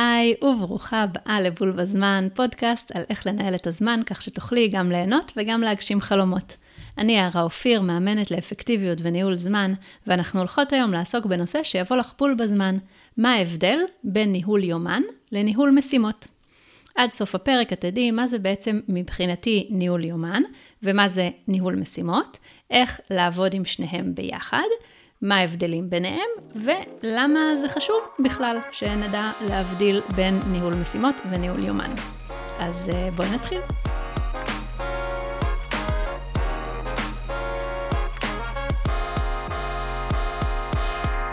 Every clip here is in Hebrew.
היי וברוכה הבאה לבול בזמן, פודקאסט על איך לנהל את הזמן כך שתוכלי גם ליהנות וגם להגשים חלומות. אני יערה אופיר, מאמנת לאפקטיביות וניהול זמן, ואנחנו הולכות היום לעסוק בנושא שיבוא לך בול בזמן, מה ההבדל בין ניהול יומן לניהול משימות. עד סוף הפרק את תדעי מה זה בעצם מבחינתי ניהול יומן, ומה זה ניהול משימות, איך לעבוד עם שניהם ביחד, מה ההבדלים ביניהם, ולמה זה חשוב בכלל שנדע להבדיל בין ניהול משימות וניהול יומן. אז אה, בואי נתחיל.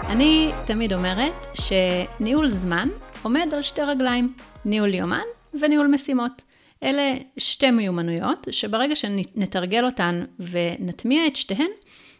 אני תמיד אומרת שניהול זמן עומד על שתי רגליים, ניהול יומן וניהול משימות. אלה שתי מיומנויות שברגע שנתרגל אותן ונטמיע את שתיהן,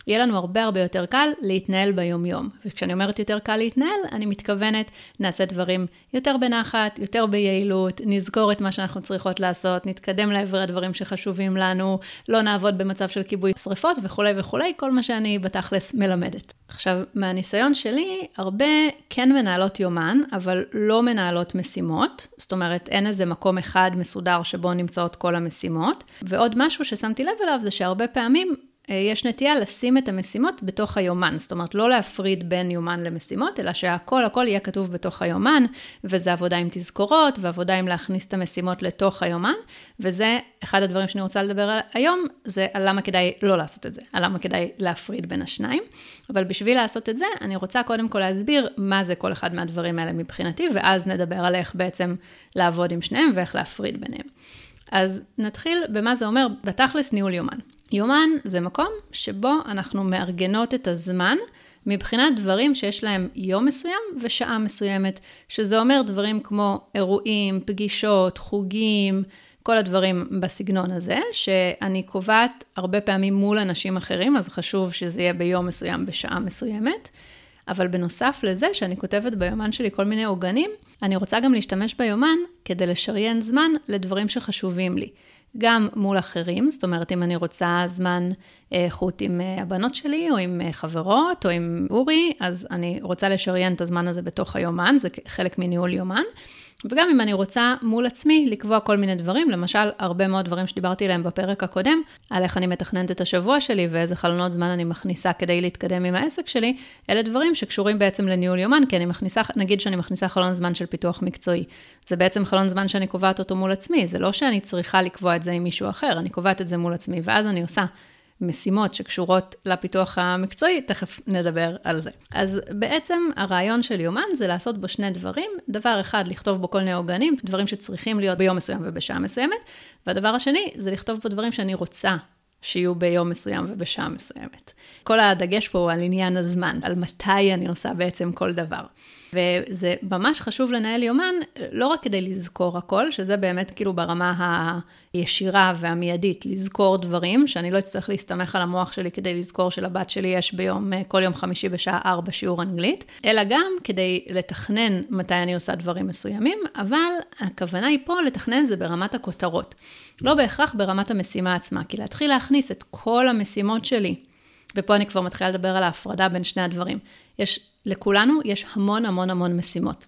יהיה לנו הרבה הרבה יותר קל להתנהל ביומיום. וכשאני אומרת יותר קל להתנהל, אני מתכוונת, נעשה דברים יותר בנחת, יותר ביעילות, נזכור את מה שאנחנו צריכות לעשות, נתקדם לעבר הדברים שחשובים לנו, לא נעבוד במצב של כיבוי שרפות וכולי וכולי, כל מה שאני בתכלס מלמדת. עכשיו, מהניסיון שלי, הרבה כן מנהלות יומן, אבל לא מנהלות משימות. זאת אומרת, אין איזה מקום אחד מסודר שבו נמצאות כל המשימות. ועוד משהו ששמתי לב אליו זה שהרבה פעמים יש נטייה לשים את המשימות בתוך היומן, זאת אומרת לא להפריד בין יומן למשימות, אלא שהכל הכל יהיה כתוב בתוך היומן, וזה עבודה עם תזכורות, ועבודה עם להכניס את המשימות לתוך היומן, וזה אחד הדברים שאני רוצה לדבר על היום, זה על למה כדאי לא לעשות את זה, על למה כדאי להפריד בין השניים. אבל בשביל לעשות את זה, אני רוצה קודם כל להסביר מה זה כל אחד מהדברים האלה מבחינתי, ואז נדבר על איך בעצם לעבוד עם שניהם ואיך להפריד ביניהם. אז נתחיל במה זה אומר בתכלס ניהול יומן. יומן זה מקום שבו אנחנו מארגנות את הזמן מבחינת דברים שיש להם יום מסוים ושעה מסוימת, שזה אומר דברים כמו אירועים, פגישות, חוגים, כל הדברים בסגנון הזה, שאני קובעת הרבה פעמים מול אנשים אחרים, אז חשוב שזה יהיה ביום מסוים בשעה מסוימת. אבל בנוסף לזה, שאני כותבת ביומן שלי כל מיני עוגנים, אני רוצה גם להשתמש ביומן כדי לשריין זמן לדברים שחשובים לי. גם מול אחרים, זאת אומרת, אם אני רוצה זמן איכות עם אה, הבנות שלי, או עם אה, חברות, או עם אורי, אז אני רוצה לשריין את הזמן הזה בתוך היומן, זה חלק מניהול יומן. וגם אם אני רוצה מול עצמי לקבוע כל מיני דברים, למשל, הרבה מאוד דברים שדיברתי עליהם בפרק הקודם, על איך אני מתכננת את השבוע שלי ואיזה חלונות זמן אני מכניסה כדי להתקדם עם העסק שלי, אלה דברים שקשורים בעצם לניהול יומן, כי אני מכניסה, נגיד שאני מכניסה חלון זמן של פיתוח מקצועי. זה בעצם חלון זמן שאני קובעת אותו מול עצמי, זה לא שאני צריכה לקבוע את זה עם מישהו אחר, אני קובעת את זה מול עצמי, ואז אני עושה משימות שקשורות לפיתוח המקצועי, תכף נדבר על זה. אז בעצם הרעיון של יומן זה לעשות בו שני דברים. דבר אחד, לכתוב בו כל מיני עוגנים, דברים שצריכים להיות ביום מסוים ובשעה מסוימת, והדבר השני, זה לכתוב בו דברים שאני רוצה שיהיו ביום מסוים ובשעה מסוימת. כל הדגש פה הוא על עניין הזמן, על מתי אני עושה בעצם כל דבר. וזה ממש חשוב לנהל יומן, לא רק כדי לזכור הכל, שזה באמת כאילו ברמה הישירה והמיידית, לזכור דברים, שאני לא אצטרך להסתמך על המוח שלי כדי לזכור שלבת שלי יש ביום, כל יום חמישי בשעה 4 שיעור אנגלית, אלא גם כדי לתכנן מתי אני עושה דברים מסוימים, אבל הכוונה היא פה לתכנן זה ברמת הכותרות. לא בהכרח ברמת המשימה עצמה, כי להתחיל להכניס את כל המשימות שלי, ופה אני כבר מתחילה לדבר על ההפרדה בין שני הדברים. יש לכולנו יש המון המון המון משימות.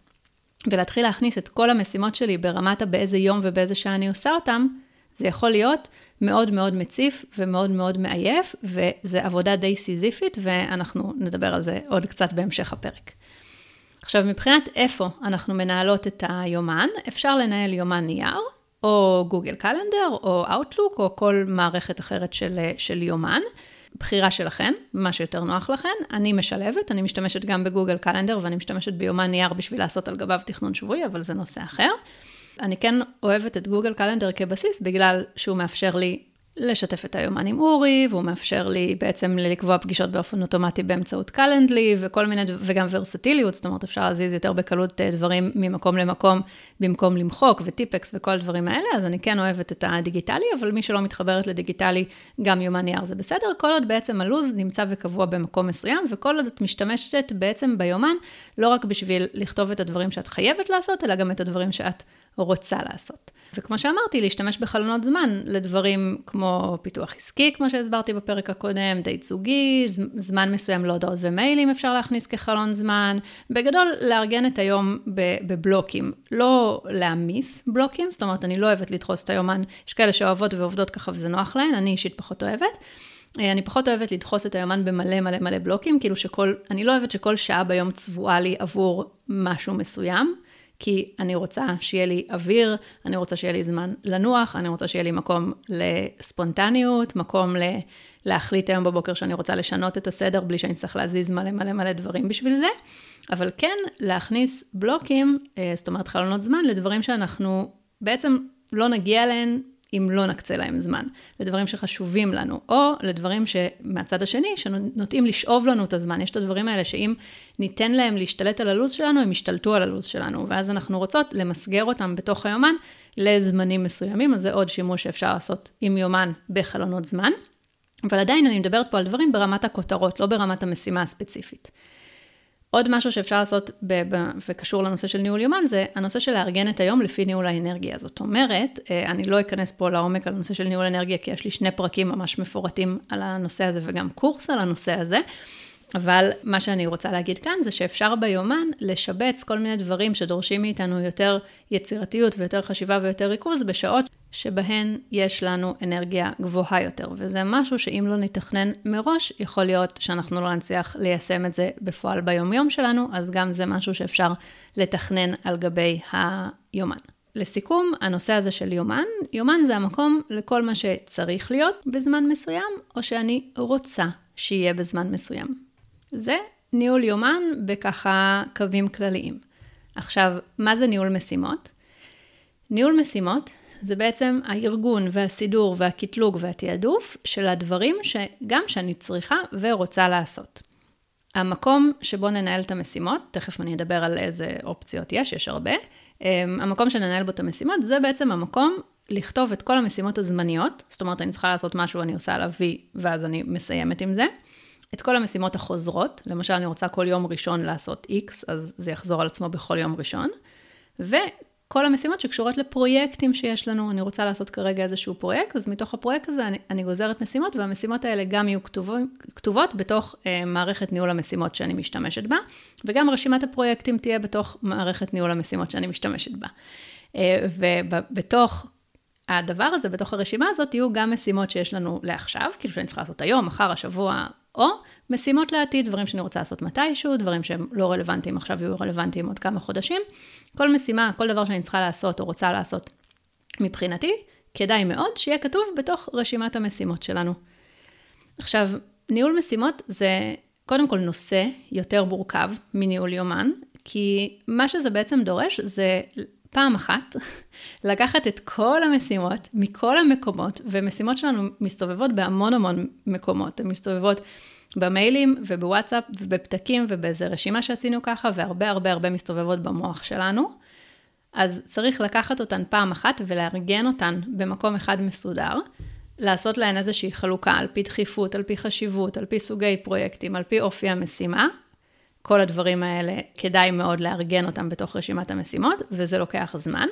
ולהתחיל להכניס את כל המשימות שלי ברמת הבאיזה יום ובאיזה שעה אני עושה אותם, זה יכול להיות מאוד מאוד מציף ומאוד מאוד מעייף, וזה עבודה די סיזיפית, ואנחנו נדבר על זה עוד קצת בהמשך הפרק. עכשיו, מבחינת איפה אנחנו מנהלות את היומן, אפשר לנהל יומן נייר, או Google Calendar, או Outlook, או כל מערכת אחרת של, של יומן. בחירה שלכן, מה שיותר נוח לכן. אני משלבת, אני משתמשת גם ב Google Calendar ואני משתמשת ביומן נייר בשביל לעשות על גביו תכנון שבועי, אבל זה נושא אחר. אני כן אוהבת את Google Calendar כבסיס, בגלל שהוא מאפשר לי לשתף את היומן עם אורי, והוא מאפשר לי בעצם לקבוע פגישות באופן אוטומטי באמצעות Calendly, וכל מיני, וגם ורסטיליות, זאת אומרת, אפשר להזיז יותר בקלות אה, דברים ממקום למקום, במקום למחוק, וטיפקס וכל הדברים האלה, אז אני כן אוהבת את הדיגיטלי, אבל מי שלא מתחברת לדיגיטלי, גם יומן נייר זה בסדר, כל עוד בעצם הלו"ז נמצא וקבוע במקום מסוים, וכל עוד את משתמשת בעצם ביומן, לא רק בשביל לכתוב את הדברים שאת חייבת לעשות, אלא גם את הדברים שאת רוצה לעשות. וכמו שאמרתי, להשתמש בחלונות זמן לדברים כמו פיתוח עסקי, כמו שהסברתי בפרק הקודם, דייט זוגי, זמן מסוים להודעות ומיילים אפשר להכניס כחלון זמן. בגדול, לארגן את היום בבלוקים, לא להעמיס בלוקים, זאת אומרת, אני לא אוהבת לדחוס את היומן, יש כאלה שאוהבות ועובדות ככה וזה נוח להן, אני אישית פחות אוהבת. אה, אני פחות אוהבת לדחוס את היומן במלא מלא מלא בלוקים, כאילו שכל, אני לא אוהבת שכל שעה ביום צבועה לי עבור משהו מסוים. כי אני רוצה שיהיה לי אוויר, אני רוצה שיהיה לי זמן לנוח, אני רוצה שיהיה לי מקום לספונטניות, מקום ל... להחליט היום בבוקר שאני רוצה לשנות את הסדר בלי שאני צריך להזיז מלא מלא מלא דברים בשביל זה, אבל כן להכניס בלוקים, אה, זאת אומרת חלונות זמן, לדברים שאנחנו בעצם לא נגיע אליהם אם לא נקצה להם זמן, לדברים שחשובים לנו, או לדברים שמהצד השני, שנוטים לשאוב לנו את הזמן. יש את הדברים האלה שאם ניתן להם להשתלט על הלו"ז שלנו, הם ישתלטו על הלו"ז שלנו, ואז אנחנו רוצות למסגר אותם בתוך היומן לזמנים מסוימים, אז זה עוד שימוש שאפשר לעשות עם יומן בחלונות זמן. אבל עדיין אני מדברת פה על דברים ברמת הכותרות, לא ברמת המשימה הספציפית. עוד משהו שאפשר לעשות ב- ב- וקשור לנושא של ניהול יומן זה הנושא של לארגן את היום לפי ניהול האנרגיה. זאת אומרת, אה, אני לא אכנס פה לעומק על הנושא של ניהול אנרגיה כי יש לי שני פרקים ממש מפורטים על הנושא הזה וגם קורס על הנושא הזה. אבל מה שאני רוצה להגיד כאן זה שאפשר ביומן לשבץ כל מיני דברים שדורשים מאיתנו יותר יצירתיות ויותר חשיבה ויותר ריכוז בשעות שבהן יש לנו אנרגיה גבוהה יותר. וזה משהו שאם לא נתכנן מראש, יכול להיות שאנחנו לא נצליח ליישם את זה בפועל ביומיום שלנו, אז גם זה משהו שאפשר לתכנן על גבי היומן. לסיכום, הנושא הזה של יומן, יומן זה המקום לכל מה שצריך להיות בזמן מסוים, או שאני רוצה שיהיה בזמן מסוים. זה ניהול יומן בככה קווים כלליים. עכשיו, מה זה ניהול משימות? ניהול משימות זה בעצם הארגון והסידור והקטלוג והתעדוף של הדברים שגם שאני צריכה ורוצה לעשות. המקום שבו ננהל את המשימות, תכף אני אדבר על איזה אופציות יש, יש הרבה, אמ, המקום שננהל בו את המשימות זה בעצם המקום לכתוב את כל המשימות הזמניות, זאת אומרת אני צריכה לעשות משהו, אני עושה עליו וי ואז אני מסיימת עם זה. את כל המשימות החוזרות, למשל אני רוצה כל יום ראשון לעשות X, אז זה יחזור על עצמו בכל יום ראשון, וכל המשימות שקשורות לפרויקטים שיש לנו, אני רוצה לעשות כרגע איזשהו פרויקט, אז מתוך הפרויקט הזה אני, אני גוזרת משימות, והמשימות האלה גם יהיו כתובו, כתובות בתוך אה, מערכת ניהול המשימות שאני משתמשת בה, וגם רשימת הפרויקטים תהיה בתוך מערכת ניהול המשימות שאני משתמשת בה. אה, ובתוך הדבר הזה, בתוך הרשימה הזאת, יהיו גם משימות שיש לנו לעכשיו, כאילו שאני צריכה לעשות היום, מחר, השבוע, או משימות לעתיד, דברים שאני רוצה לעשות מתישהו, דברים שהם לא רלוונטיים עכשיו יהיו רלוונטיים עוד כמה חודשים. כל משימה, כל דבר שאני צריכה לעשות או רוצה לעשות מבחינתי, כדאי מאוד שיהיה כתוב בתוך רשימת המשימות שלנו. עכשיו, ניהול משימות זה קודם כל נושא יותר מורכב מניהול יומן, כי מה שזה בעצם דורש זה פעם אחת לקחת את כל המשימות מכל המקומות, ומשימות שלנו מסתובבות בהמון המון מקומות, הן מסתובבות במיילים ובוואטסאפ ובפתקים ובאיזה רשימה שעשינו ככה, והרבה הרבה הרבה מסתובבות במוח שלנו. אז צריך לקחת אותן פעם אחת ולארגן אותן במקום אחד מסודר, לעשות להן איזושהי חלוקה על פי דחיפות, על פי חשיבות, על פי סוגי פרויקטים, על פי אופי המשימה, כל הדברים האלה, כדאי מאוד לארגן אותם בתוך רשימת המשימות, וזה לוקח זמן.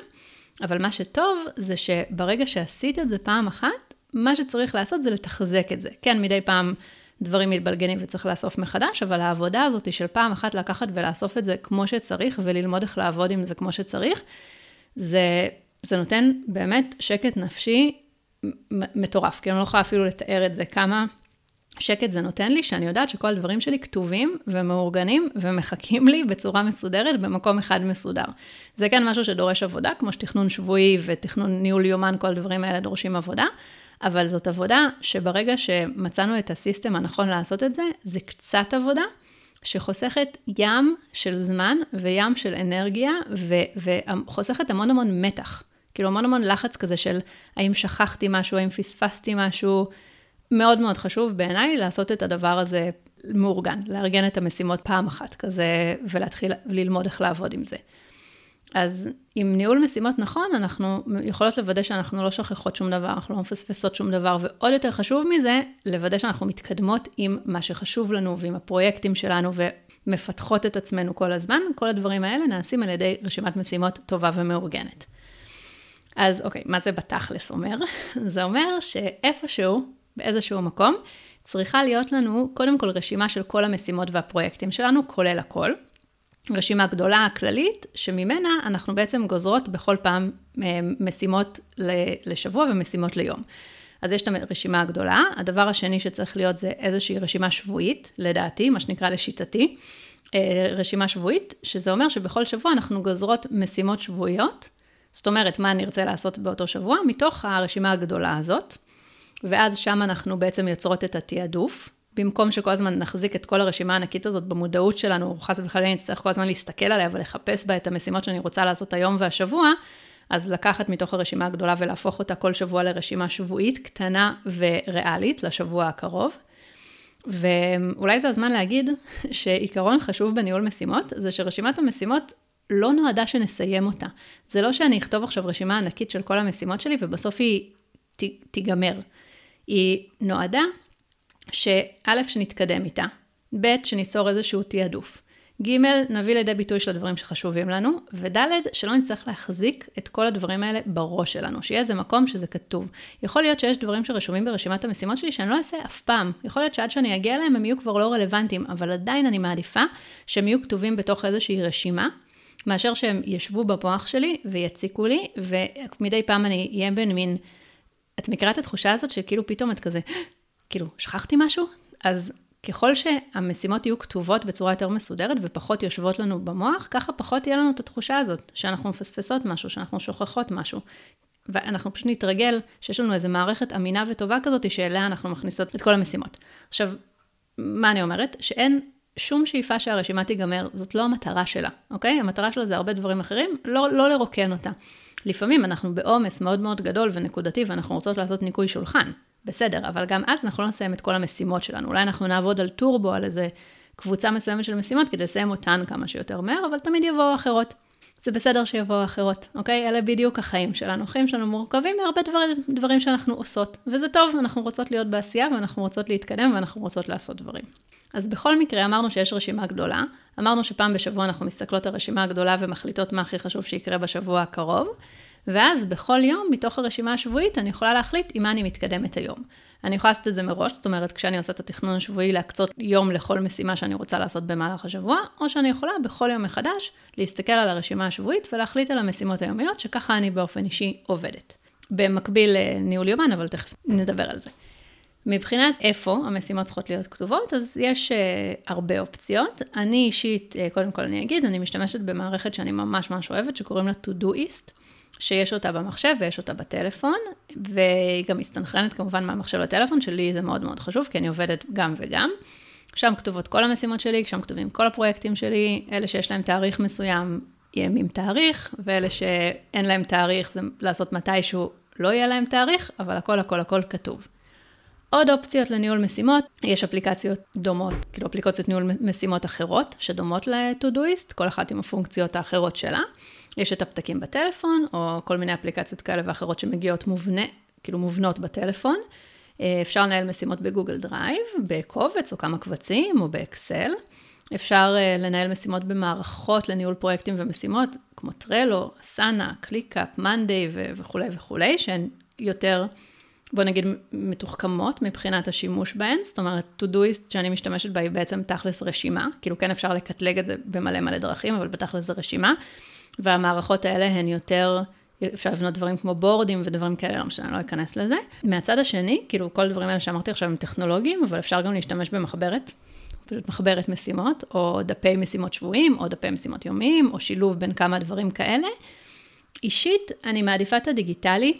אבל מה שטוב זה שברגע שעשית את זה פעם אחת, מה שצריך לעשות זה לתחזק את זה. כן, מדי פעם דברים מתבלגנים וצריך לאסוף מחדש, אבל העבודה הזאת של פעם אחת לקחת ולאסוף את זה כמו שצריך, וללמוד איך לעבוד עם זה כמו שצריך, זה, זה נותן באמת שקט נפשי מטורף, כי אני לא יכולה אפילו לתאר את זה, כמה שקט זה נותן לי, שאני יודעת שכל הדברים שלי כתובים ומאורגנים ומחכים לי בצורה מסודרת במקום אחד מסודר. זה כן משהו שדורש עבודה, כמו שתכנון שבועי ותכנון ניהול יומן, כל הדברים האלה דורשים עבודה, אבל זאת עבודה שברגע שמצאנו את הסיסטם הנכון לעשות את זה, זה קצת עבודה. שחוסכת ים של זמן וים של אנרגיה, ו- וחוסכת המון המון מתח. כאילו המון המון לחץ כזה של האם שכחתי משהו, האם פספסתי משהו, מאוד מאוד חשוב בעיניי לעשות את הדבר הזה מאורגן, לארגן את המשימות פעם אחת כזה, ולהתחיל ללמוד איך לעבוד עם זה. אז עם ניהול משימות נכון, אנחנו יכולות לוודא שאנחנו לא שוכחות שום דבר, אנחנו לא מפספסות שום דבר, ועוד יותר חשוב מזה, לוודא שאנחנו מתקדמות עם מה שחשוב לנו ועם הפרויקטים שלנו, ומפתחות את עצמנו כל הזמן. כל הדברים האלה נעשים על ידי רשימת משימות טובה ומאורגנת. אז אוקיי, מה זה בתכלס אומר? זה אומר שאיפשהו, באיזשהו מקום, צריכה להיות לנו קודם כל רשימה של כל המשימות והפרויקטים שלנו, כולל הכל. רשימה גדולה, כללית, שממנה אנחנו בעצם גוזרות בכל פעם אה, משימות לשבוע ומשימות ליום. אז יש את הרשימה הגדולה. הדבר השני שצריך להיות זה איזושהי רשימה שבועית, לדעתי, מה שנקרא לשיטתי. אה, רשימה שבועית, שזה אומר שבכל שבוע אנחנו גוזרות משימות שבועיות, זאת אומרת, מה אני ארצה לעשות באותו שבוע, מתוך הרשימה הגדולה הזאת, ואז שם אנחנו בעצם יוצרות את התעדוף. במקום שכל הזמן נחזיק את כל הרשימה הענקית הזאת במודעות שלנו, חס וחלילה נצטרך כל הזמן להסתכל עליה ולחפש בה את המשימות שאני רוצה לעשות היום והשבוע, אז לקחת מתוך הרשימה הגדולה ולהפוך אותה כל שבוע לרשימה שבועית, קטנה וריאלית, לשבוע הקרוב. ואולי זה הזמן להגיד שעיקרון חשוב בניהול משימות, זה שרשימת המשימות לא נועדה שנסיים אותה. זה לא שאני אכתוב עכשיו רשימה ענקית של כל המשימות שלי ובסוף היא ת, תיגמר. היא נועדה שא', שנתקדם איתה, ב', שניצור איזשהו תעדוף. ג', נביא לידי ביטוי של הדברים שחשובים לנו, וד', שלא נצטרך להחזיק את כל הדברים האלה בראש שלנו, שיהיה איזה מקום שזה כתוב. יכול להיות שיש דברים שרשומים ברשימת המשימות שלי שאני לא אעשה אף פעם. יכול להיות שעד שאני אגיע אליהם הם יהיו כבר לא רלוונטיים, אבל עדיין אני מעדיפה שהם יהיו כתובים בתוך איזושהי רשימה, מאשר שהם ישבו במוח שלי ויציקו לי, ומדי פעם אני אהיה בין מין... את מכירה את התחושה הזאת שכאילו פתאום את כזה, כאילו, שכחתי משהו? אז ככל שהמשימות יהיו כתובות בצורה יותר מסודרת ופחות יושבות לנו במוח, ככה פחות תהיה לנו את התחושה הזאת, שאנחנו מפספסות משהו, שאנחנו שוכחות משהו. ואנחנו פשוט נתרגל שיש לנו איזו מערכת אמינה וטובה כזאת, שאליה אנחנו מכניסות את כל המשימות. עכשיו, מה אני אומרת? שאין שום שאיפה שהרשימה תיגמר, זאת לא המטרה שלה, אוקיי? המטרה שלה זה הרבה דברים אחרים, לא, לא לרוקן אותה. לפעמים אנחנו בעומס מאוד מאוד גדול ונקודתי, ואנחנו רוצות לעשות ניקוי שולחן, בסדר, אבל גם אז אנחנו לא נסיים את כל המשימות שלנו. אולי אנחנו נעבוד על טורבו, על איזה קבוצה מסוימת של משימות, כדי לסיים אותן כמה שיותר מהר, אבל תמיד יבואו אחרות. זה בסדר שיבואו אחרות, אוקיי? אלה בדיוק החיים שלנו. החיים שלנו מורכבים מהרבה דברים, דברים שאנחנו עושות, וזה טוב, אנחנו רוצות להיות בעשייה, ואנחנו רוצות להתקדם, ואנחנו רוצות לעשות דברים. אז בכל מקרה אמרנו שיש רשימה גדולה, אמרנו שפעם בשבוע אנחנו מסתכלות על הרשימה הגדולה ומחליטות מה הכי חשוב שיקרה בשבוע הקרוב, ואז בכל יום, מתוך הרשימה השבועית, אני יכולה להחליט עם מה אני מתקדמת היום. אני יכולה לעשות את זה מראש, זאת אומרת, כשאני עושה את התכנון השבועי, להקצות יום לכל משימה שאני רוצה לעשות במהלך השבוע, או שאני יכולה בכל יום מחדש להסתכל על הרשימה השבועית ולהחליט על המשימות היומיות, שככה אני באופן אישי עובדת. במקביל לניהול יומן, אבל תכף נדבר על זה. מבחינת איפה המשימות צריכות להיות כתובות, אז יש uh, הרבה אופציות. אני אישית, uh, קודם כל אני אגיד, אני משתמשת במערכת שאני ממש ממש אוהבת, שקוראים לה Todoist. שיש אותה במחשב ויש אותה בטלפון, והיא גם מסתנכרנת כמובן מהמחשב לטלפון, שלי זה מאוד מאוד חשוב, כי אני עובדת גם וגם. שם כתובות כל המשימות שלי, שם כתובים כל הפרויקטים שלי, אלה שיש להם תאריך מסוים, יהיה עם תאריך, ואלה שאין להם תאריך, זה לעשות מתישהו, לא יהיה להם תאריך, אבל הכל הכל הכל כתוב. עוד אופציות לניהול משימות, יש אפליקציות דומות, כאילו אפליקציות ניהול משימות אחרות, שדומות ל-Todoist, כל אחת עם הפונקציות האחרות שלה. יש את הפתקים בטלפון, או כל מיני אפליקציות כאלה ואחרות שמגיעות מובנה, כאילו מובנות בטלפון. אה, אפשר לנהל משימות ב Google Drive, בקובץ או כמה קבצים, או ב Excel. אפשר אה, לנהל משימות במערכות לניהול פרויקטים ומשימות, כמו Trello, Asana, ClickUp, Monday וכולי וכולי, שהן יותר, בוא נגיד, מתוחכמות מבחינת השימוש בהן. זאת אומרת, Todoist שאני משתמשת בה היא בעצם תכלס רשימה, כאילו כן אפשר לקטלג את זה במלא מלא דרכים, אבל בתכלס זה רשימה. והמערכות האלה הן יותר, אפשר לבנות דברים כמו בורדים ודברים כאלה, לא משנה, לא אכנס לזה. מהצד השני, כאילו כל הדברים האלה שאמרתי עכשיו הם טכנולוגיים, אבל אפשר גם להשתמש במחברת, פשוט מחברת משימות, או דפי משימות שבועיים, או דפי משימות יומיים, או שילוב בין כמה דברים כאלה. אישית, אני מעדיפה את הדיגיטלי,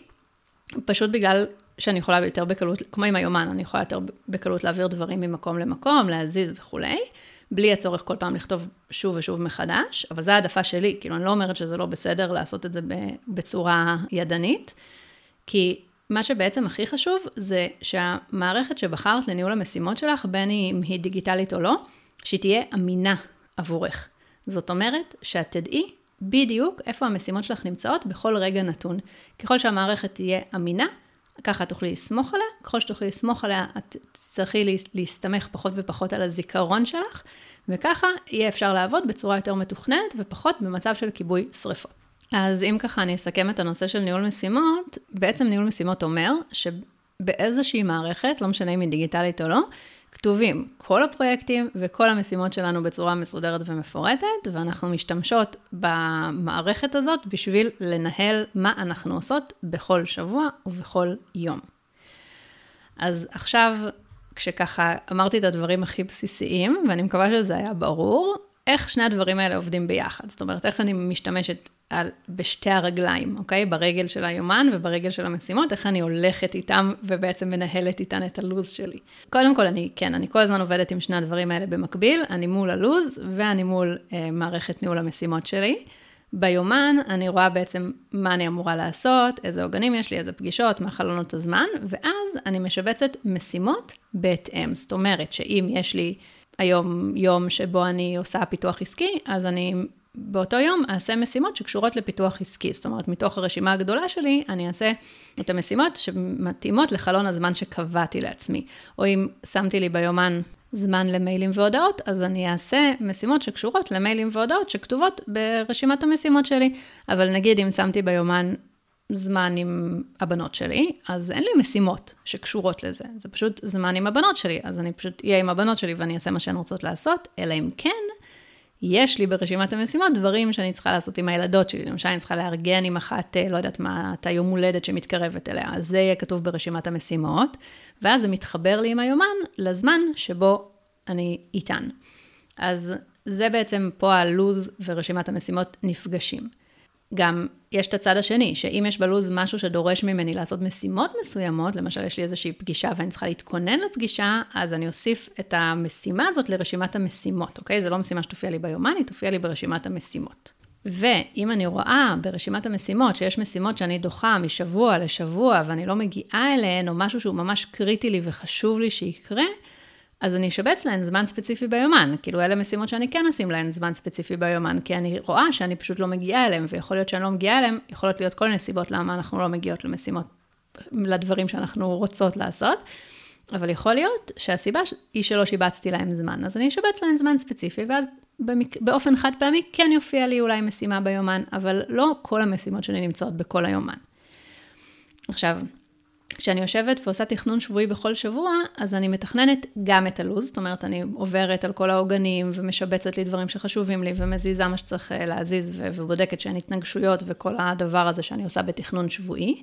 פשוט בגלל שאני יכולה יותר בקלות, כמו עם היומן, אני יכולה יותר בקלות להעביר דברים ממקום למקום, להזיז וכולי. בלי הצורך כל פעם לכתוב שוב ושוב מחדש, אבל זו העדפה שלי, כאילו אני לא אומרת שזה לא בסדר לעשות את זה בצורה ידנית, כי מה שבעצם הכי חשוב זה שהמערכת שבחרת לניהול המשימות שלך, בין אם היא דיגיטלית או לא, שהיא תהיה אמינה עבורך. זאת אומרת שאת תדעי בדיוק איפה המשימות שלך נמצאות בכל רגע נתון. ככל שהמערכת תהיה אמינה, ככה תוכלי לסמוך עליה, ככל שתוכלי לסמוך עליה, את תצטרכי להסתמך פחות ופחות על הזיכרון שלך, וככה יהיה אפשר לעבוד בצורה יותר מתוכננת ופחות במצב של כיבוי שריפות. אז אם ככה אני אסכם את הנושא של ניהול משימות, בעצם ניהול משימות אומר שבאיזושהי מערכת, לא משנה אם היא דיגיטלית או לא, כתובים כל הפרויקטים וכל המשימות שלנו בצורה מסודרת ומפורטת, ואנחנו משתמשות במערכת הזאת בשביל לנהל מה אנחנו עושות בכל שבוע ובכל יום. אז עכשיו, כשככה אמרתי את הדברים הכי בסיסיים, ואני מקווה שזה היה ברור, איך שני הדברים האלה עובדים ביחד. זאת אומרת, איך אני משתמשת על, בשתי הרגליים, אוקיי? ברגל של היומן וברגל של המשימות, איך אני הולכת איתם ובעצם מנהלת איתן את הלו"ז שלי. קודם כל, אני, כן, אני כל הזמן עובדת עם שני הדברים האלה במקביל, אני מול הלו"ז ואני מול אה, מערכת ניהול המשימות שלי. ביומן אני רואה בעצם מה אני אמורה לעשות, איזה עוגנים יש לי, איזה פגישות, מה חלונות הזמן, ואז אני משבצת משימות בהתאם. זאת אומרת שאם יש לי היום יום שבו אני עושה פיתוח עסקי, אז אני באותו יום אעשה משימות שקשורות לפיתוח עסקי. זאת אומרת, מתוך הרשימה הגדולה שלי, אני אעשה את המשימות שמתאימות לחלון הזמן שקבעתי לעצמי. או אם שמתי לי ביומן זמן למיילים והודעות, אז אני אעשה משימות שקשורות למיילים והודעות שכתובות ברשימת המשימות שלי. אבל נגיד אם שמתי ביומן זמן עם הבנות שלי, אז אין לי משימות שקשורות לזה. זה פשוט זמן עם הבנות שלי, אז אני פשוט אהיה עם הבנות שלי ואני אעשה מה שהן רוצות לעשות, אלא אם כן, יש לי ברשימת המשימות דברים שאני צריכה לעשות עם הילדות שלי. למשל, אני צריכה לארגן עם אחת, אה, לא יודעת מה, את היום הולדת שמתקרבת אליה, אז זה יהיה כתוב ברשימת המשימות, ואז זה מתחבר לי עם היומן לזמן שבו אני איתן. אז זה בעצם פה הלו"ז ורשימת המשימות נפגשים. גם יש את הצד השני, שאם יש בלו"ז משהו שדורש ממני לעשות משימות מסוימות, למשל יש לי איזושהי פגישה ואני צריכה להתכונן לפגישה, אז אני אוסיף את המשימה הזאת לרשימת המשימות, אוקיי? זה לא משימה שתופיע לי ביומן, היא תופיע לי ברשימת המשימות. ואם אני רואה ברשימת המשימות שיש משימות שאני דוחה משבוע לשבוע ואני לא מגיעה אליהן, או משהו שהוא ממש קריטי לי וחשוב לי שיקרה, אז אני אשבץ להן זמן ספציפי ביומן. כאילו, אלה משימות שאני כן אשים להן זמן ספציפי ביומן, כי אני רואה שאני פשוט לא מגיעה אליהן, ויכול להיות שאני לא מגיעה אליהן, יכולות להיות כל מיני סיבות למה אנחנו לא מגיעות למשימות, לדברים שאנחנו רוצות לעשות. אבל יכול להיות שהסיבה היא שלא שיבצתי להם זמן, אז אני אשבץ להם זמן ספציפי, ואז במק... באופן חד פעמי כן יופיע לי אולי משימה ביומן, אבל לא כל המשימות שלי נמצאות בכל היומן. עכשיו, כשאני יושבת ועושה תכנון שבועי בכל שבוע, אז אני מתכננת גם את הלו"ז, זאת אומרת, אני עוברת על כל העוגנים ומשבצת לי דברים שחשובים לי ומזיזה מה שצריך אה, להזיז ובודקת שאין התנגשויות וכל הדבר הזה שאני עושה בתכנון שבועי.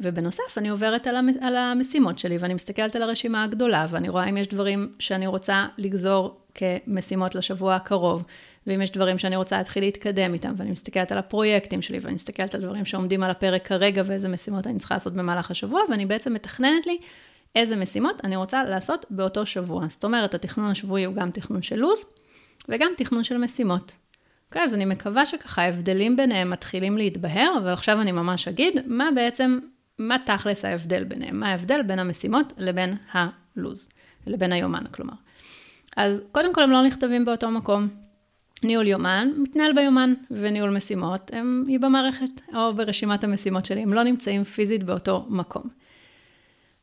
ובנוסף, אני עוברת על המשימות שלי ואני מסתכלת על הרשימה הגדולה ואני רואה אם יש דברים שאני רוצה לגזור כמשימות לשבוע הקרוב. ואם יש דברים שאני רוצה להתחיל להתקדם איתם, ואני מסתכלת על הפרויקטים שלי, ואני מסתכלת על דברים שעומדים על הפרק כרגע, ואיזה משימות אני צריכה לעשות במהלך השבוע, ואני בעצם מתכננת לי איזה משימות אני רוצה לעשות באותו שבוע. זאת אומרת, התכנון השבועי הוא גם תכנון של לו"ז, וגם תכנון של משימות. אוקיי, אז אני מקווה שככה ההבדלים ביניהם מתחילים להתבהר, אבל עכשיו אני ממש אגיד מה בעצם, מה תכלס ההבדל ביניהם, מה ההבדל בין המשימות לבין הלו"ז, לבין היומן, כלומר. אז קודם כל הם לא נכתבים באותו מקום. ניהול יומן, מתנהל ביומן, וניהול משימות, הם היא במערכת, או ברשימת המשימות שלי, הם לא נמצאים פיזית באותו מקום.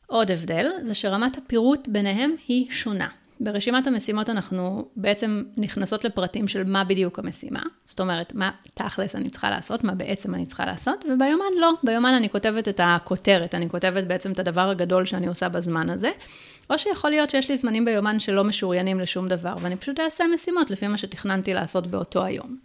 עוד הבדל, זה שרמת הפירוט ביניהם היא שונה. ברשימת המשימות אנחנו בעצם נכנסות לפרטים של מה בדיוק המשימה, זאת אומרת, מה תכלס אני צריכה לעשות, מה בעצם אני צריכה לעשות, וביומן לא, ביומן אני כותבת את הכותרת, אני כותבת בעצם את הדבר הגדול שאני עושה בזמן הזה, או שיכול להיות שיש לי זמנים ביומן שלא משוריינים לשום דבר, ואני פשוט אעשה משימות לפי מה שתכננתי לעשות באותו היום.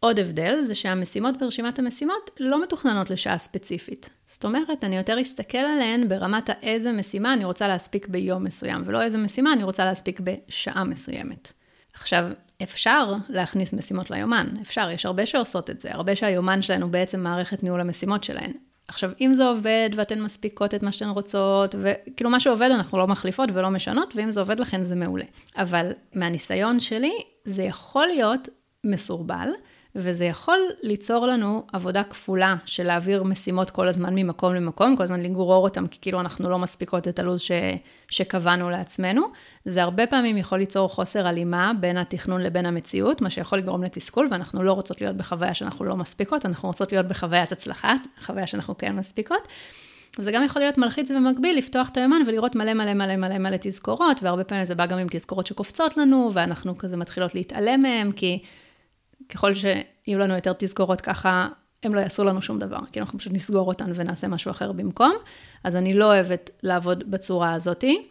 עוד הבדל זה שהמשימות ברשימת המשימות לא מתוכננות לשעה ספציפית. זאת אומרת, אני יותר אסתכל עליהן ברמת האיזה משימה אני רוצה להספיק ביום מסוים, ולא איזה משימה אני רוצה להספיק בשעה מסוימת. עכשיו, אפשר להכניס משימות ליומן, אפשר, יש הרבה שעושות את זה, הרבה שהיומן שלנו הוא בעצם מערכת ניהול המשימות שלהן. עכשיו, אם זה עובד ואתן מספיקות את מה שאתן רוצות, וכאילו מה שעובד אנחנו לא מחליפות ולא משנות, ואם זה עובד לכן זה מעולה. אבל מהניסיון שלי, זה יכול להיות מסורבל, וזה יכול ליצור לנו עבודה כפולה של להעביר משימות כל הזמן ממקום למקום, כל הזמן לגרור אותם, כי כאילו אנחנו לא מספיקות את הלו"ז ש... שקבענו לעצמנו. זה הרבה פעמים יכול ליצור חוסר הלימה בין התכנון לבין המציאות, מה שיכול לגרום לתסכול, ואנחנו לא רוצות להיות בחוויה שאנחנו לא מספיקות, אנחנו רוצות להיות בחוויית הצלחה, חוויה שאנחנו כן מספיקות. וזה גם יכול להיות מלחיץ ומקביל, לפתוח את היומן ולראות מלא מלא מלא מלא מלא תזכורות, והרבה פעמים זה בא גם עם תזכורות שקופצות לנו, ואנחנו כזה מתחילות להתעלם מהם, כי ככל שיהיו לנו יותר תזכורות ככה, הם לא יעשו לנו שום דבר, כי אנחנו פשוט נסגור אותן ונעשה משהו אחר במקום. אז אני לא אוהבת לעבוד בצורה הזאתי.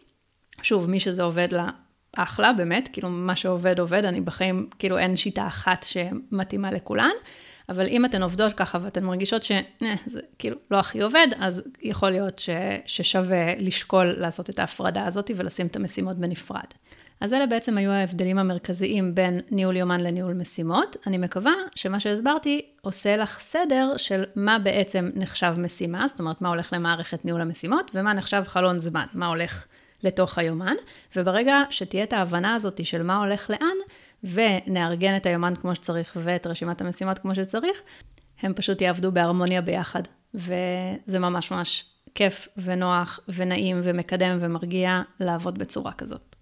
שוב, מי שזה עובד לה, אחלה, באמת, כאילו מה שעובד עובד, אני בחיים, כאילו אין שיטה אחת שמתאימה לכולן. אבל אם אתן עובדות ככה ואתן מרגישות שזה אה, כאילו לא הכי עובד, אז יכול להיות ש, ששווה לשקול לעשות את ההפרדה הזאת ולשים את המשימות בנפרד. אז אלה בעצם היו ההבדלים המרכזיים בין ניהול יומן לניהול משימות. אני מקווה שמה שהסברתי עושה לך סדר של מה בעצם נחשב משימה, זאת אומרת, מה הולך למערכת ניהול המשימות, ומה נחשב חלון זמן, מה הולך לתוך היומן. וברגע שתהיה את ההבנה הזאת של מה הולך לאן, ונארגן את היומן כמו שצריך ואת רשימת המשימות כמו שצריך, הם פשוט יעבדו בהרמוניה ביחד. וזה ממש ממש כיף ונוח ונעים ומקדם ומרגיע לעבוד בצורה כזאת.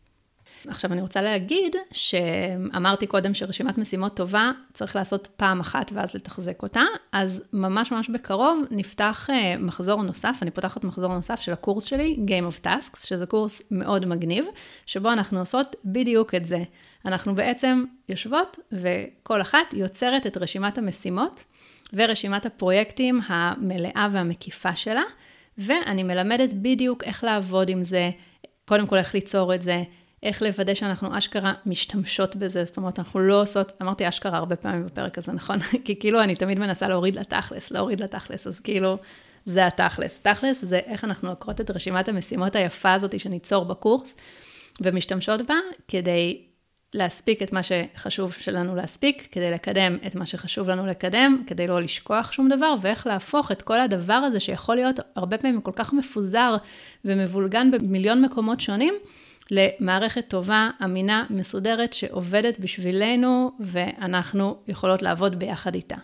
עכשיו אני רוצה להגיד שאמרתי קודם שרשימת משימות טובה צריך לעשות פעם אחת ואז לתחזק אותה, אז ממש ממש בקרוב נפתח אה, מחזור נוסף, אני פותחת מחזור נוסף של הקורס שלי, Game of Tasks, שזה קורס מאוד מגניב, שבו אנחנו עושות בדיוק את זה. אנחנו בעצם יושבות וכל אחת יוצרת את רשימת המשימות ורשימת הפרויקטים המלאה והמקיפה שלה, ואני מלמדת בדיוק איך לעבוד עם זה, קודם כל איך ליצור את זה, איך לוודא שאנחנו אשכרה משתמשות בזה, זאת אומרת, אנחנו לא עושות, אמרתי אשכרה הרבה פעמים בפרק הזה, נכון? כי כאילו אני תמיד מנסה להוריד לתכלס, להוריד לתכלס, אז כאילו, זה התכלס. תכלס זה איך אנחנו עוקרות את רשימת המשימות היפה הזאת שניצור בקורס, ומשתמשות בה כדי להספיק את מה שחשוב שלנו להספיק, כדי לקדם את מה שחשוב לנו לקדם, כדי לא לשכוח שום דבר, ואיך להפוך את כל הדבר הזה שיכול להיות הרבה פעמים כל כך מפוזר ומבולגן במיליון מקומות שונים, למערכת טובה, אמינה, מסודרת, שעובדת בשבילנו, ואנחנו יכולות לעבוד ביחד איתה.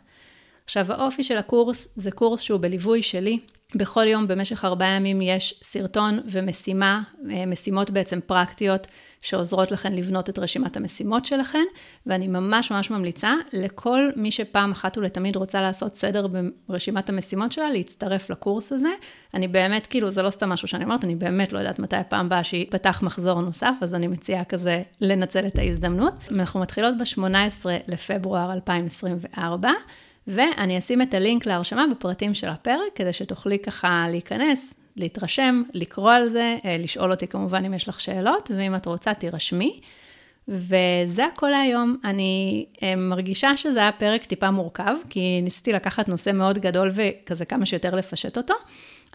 עכשיו, האופי של הקורס זה קורס שהוא בליווי שלי. בכל יום במשך ארבעה ימים יש סרטון ומשימה, אה, משימות בעצם פרקטיות שעוזרות לכן לבנות את רשימת המשימות שלכן, ואני ממש ממש ממליצה לכל מי שפעם אחת ולתמיד רוצה לעשות סדר ברשימת המשימות שלה, להצטרף לקורס הזה. אני באמת, כאילו, זה לא סתם משהו שאני אומרת, אני באמת לא יודעת מתי הפעם הבאה שיפתח מחזור נוסף, אז אני מציעה כזה לנצל את ההזדמנות. אנחנו מתחילות ב-18 לפברואר 2024. ואני אשים את הלינק להרשמה בפרטים של הפרק, כדי שתוכלי ככה להיכנס, להתרשם, לקרוא על זה, אה, לשאול אותי כמובן אם יש לך שאלות, ואם את רוצה, תירשמי. וזה הכל להיום. אני אה, מרגישה שזה היה פרק טיפה מורכב, כי ניסיתי לקחת נושא מאוד גדול וכזה כמה שיותר לפשט אותו.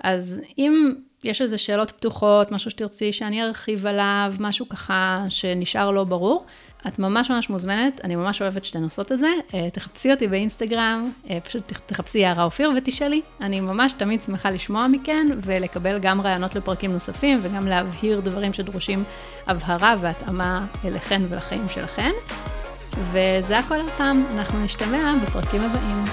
אז אם יש איזה שאלות פתוחות, משהו שתרצי שאני ארחיב עליו, משהו ככה שנשאר לא ברור, את ממש ממש מוזמנת, אני ממש אוהבת שאתן עושות את זה. אה, תחפשי אותי באינסטגרם, אה, פשוט תחפשי יערה אופיר ותשאלי. אני ממש תמיד שמחה לשמוע מכן ולקבל גם רעיונות לפרקים נוספים וגם להבהיר דברים שדרושים הבהרה והתאמה אליכן ולחיים שלכן. וזה הכל הפעם, אנחנו נשתמע בפרקים הבאים.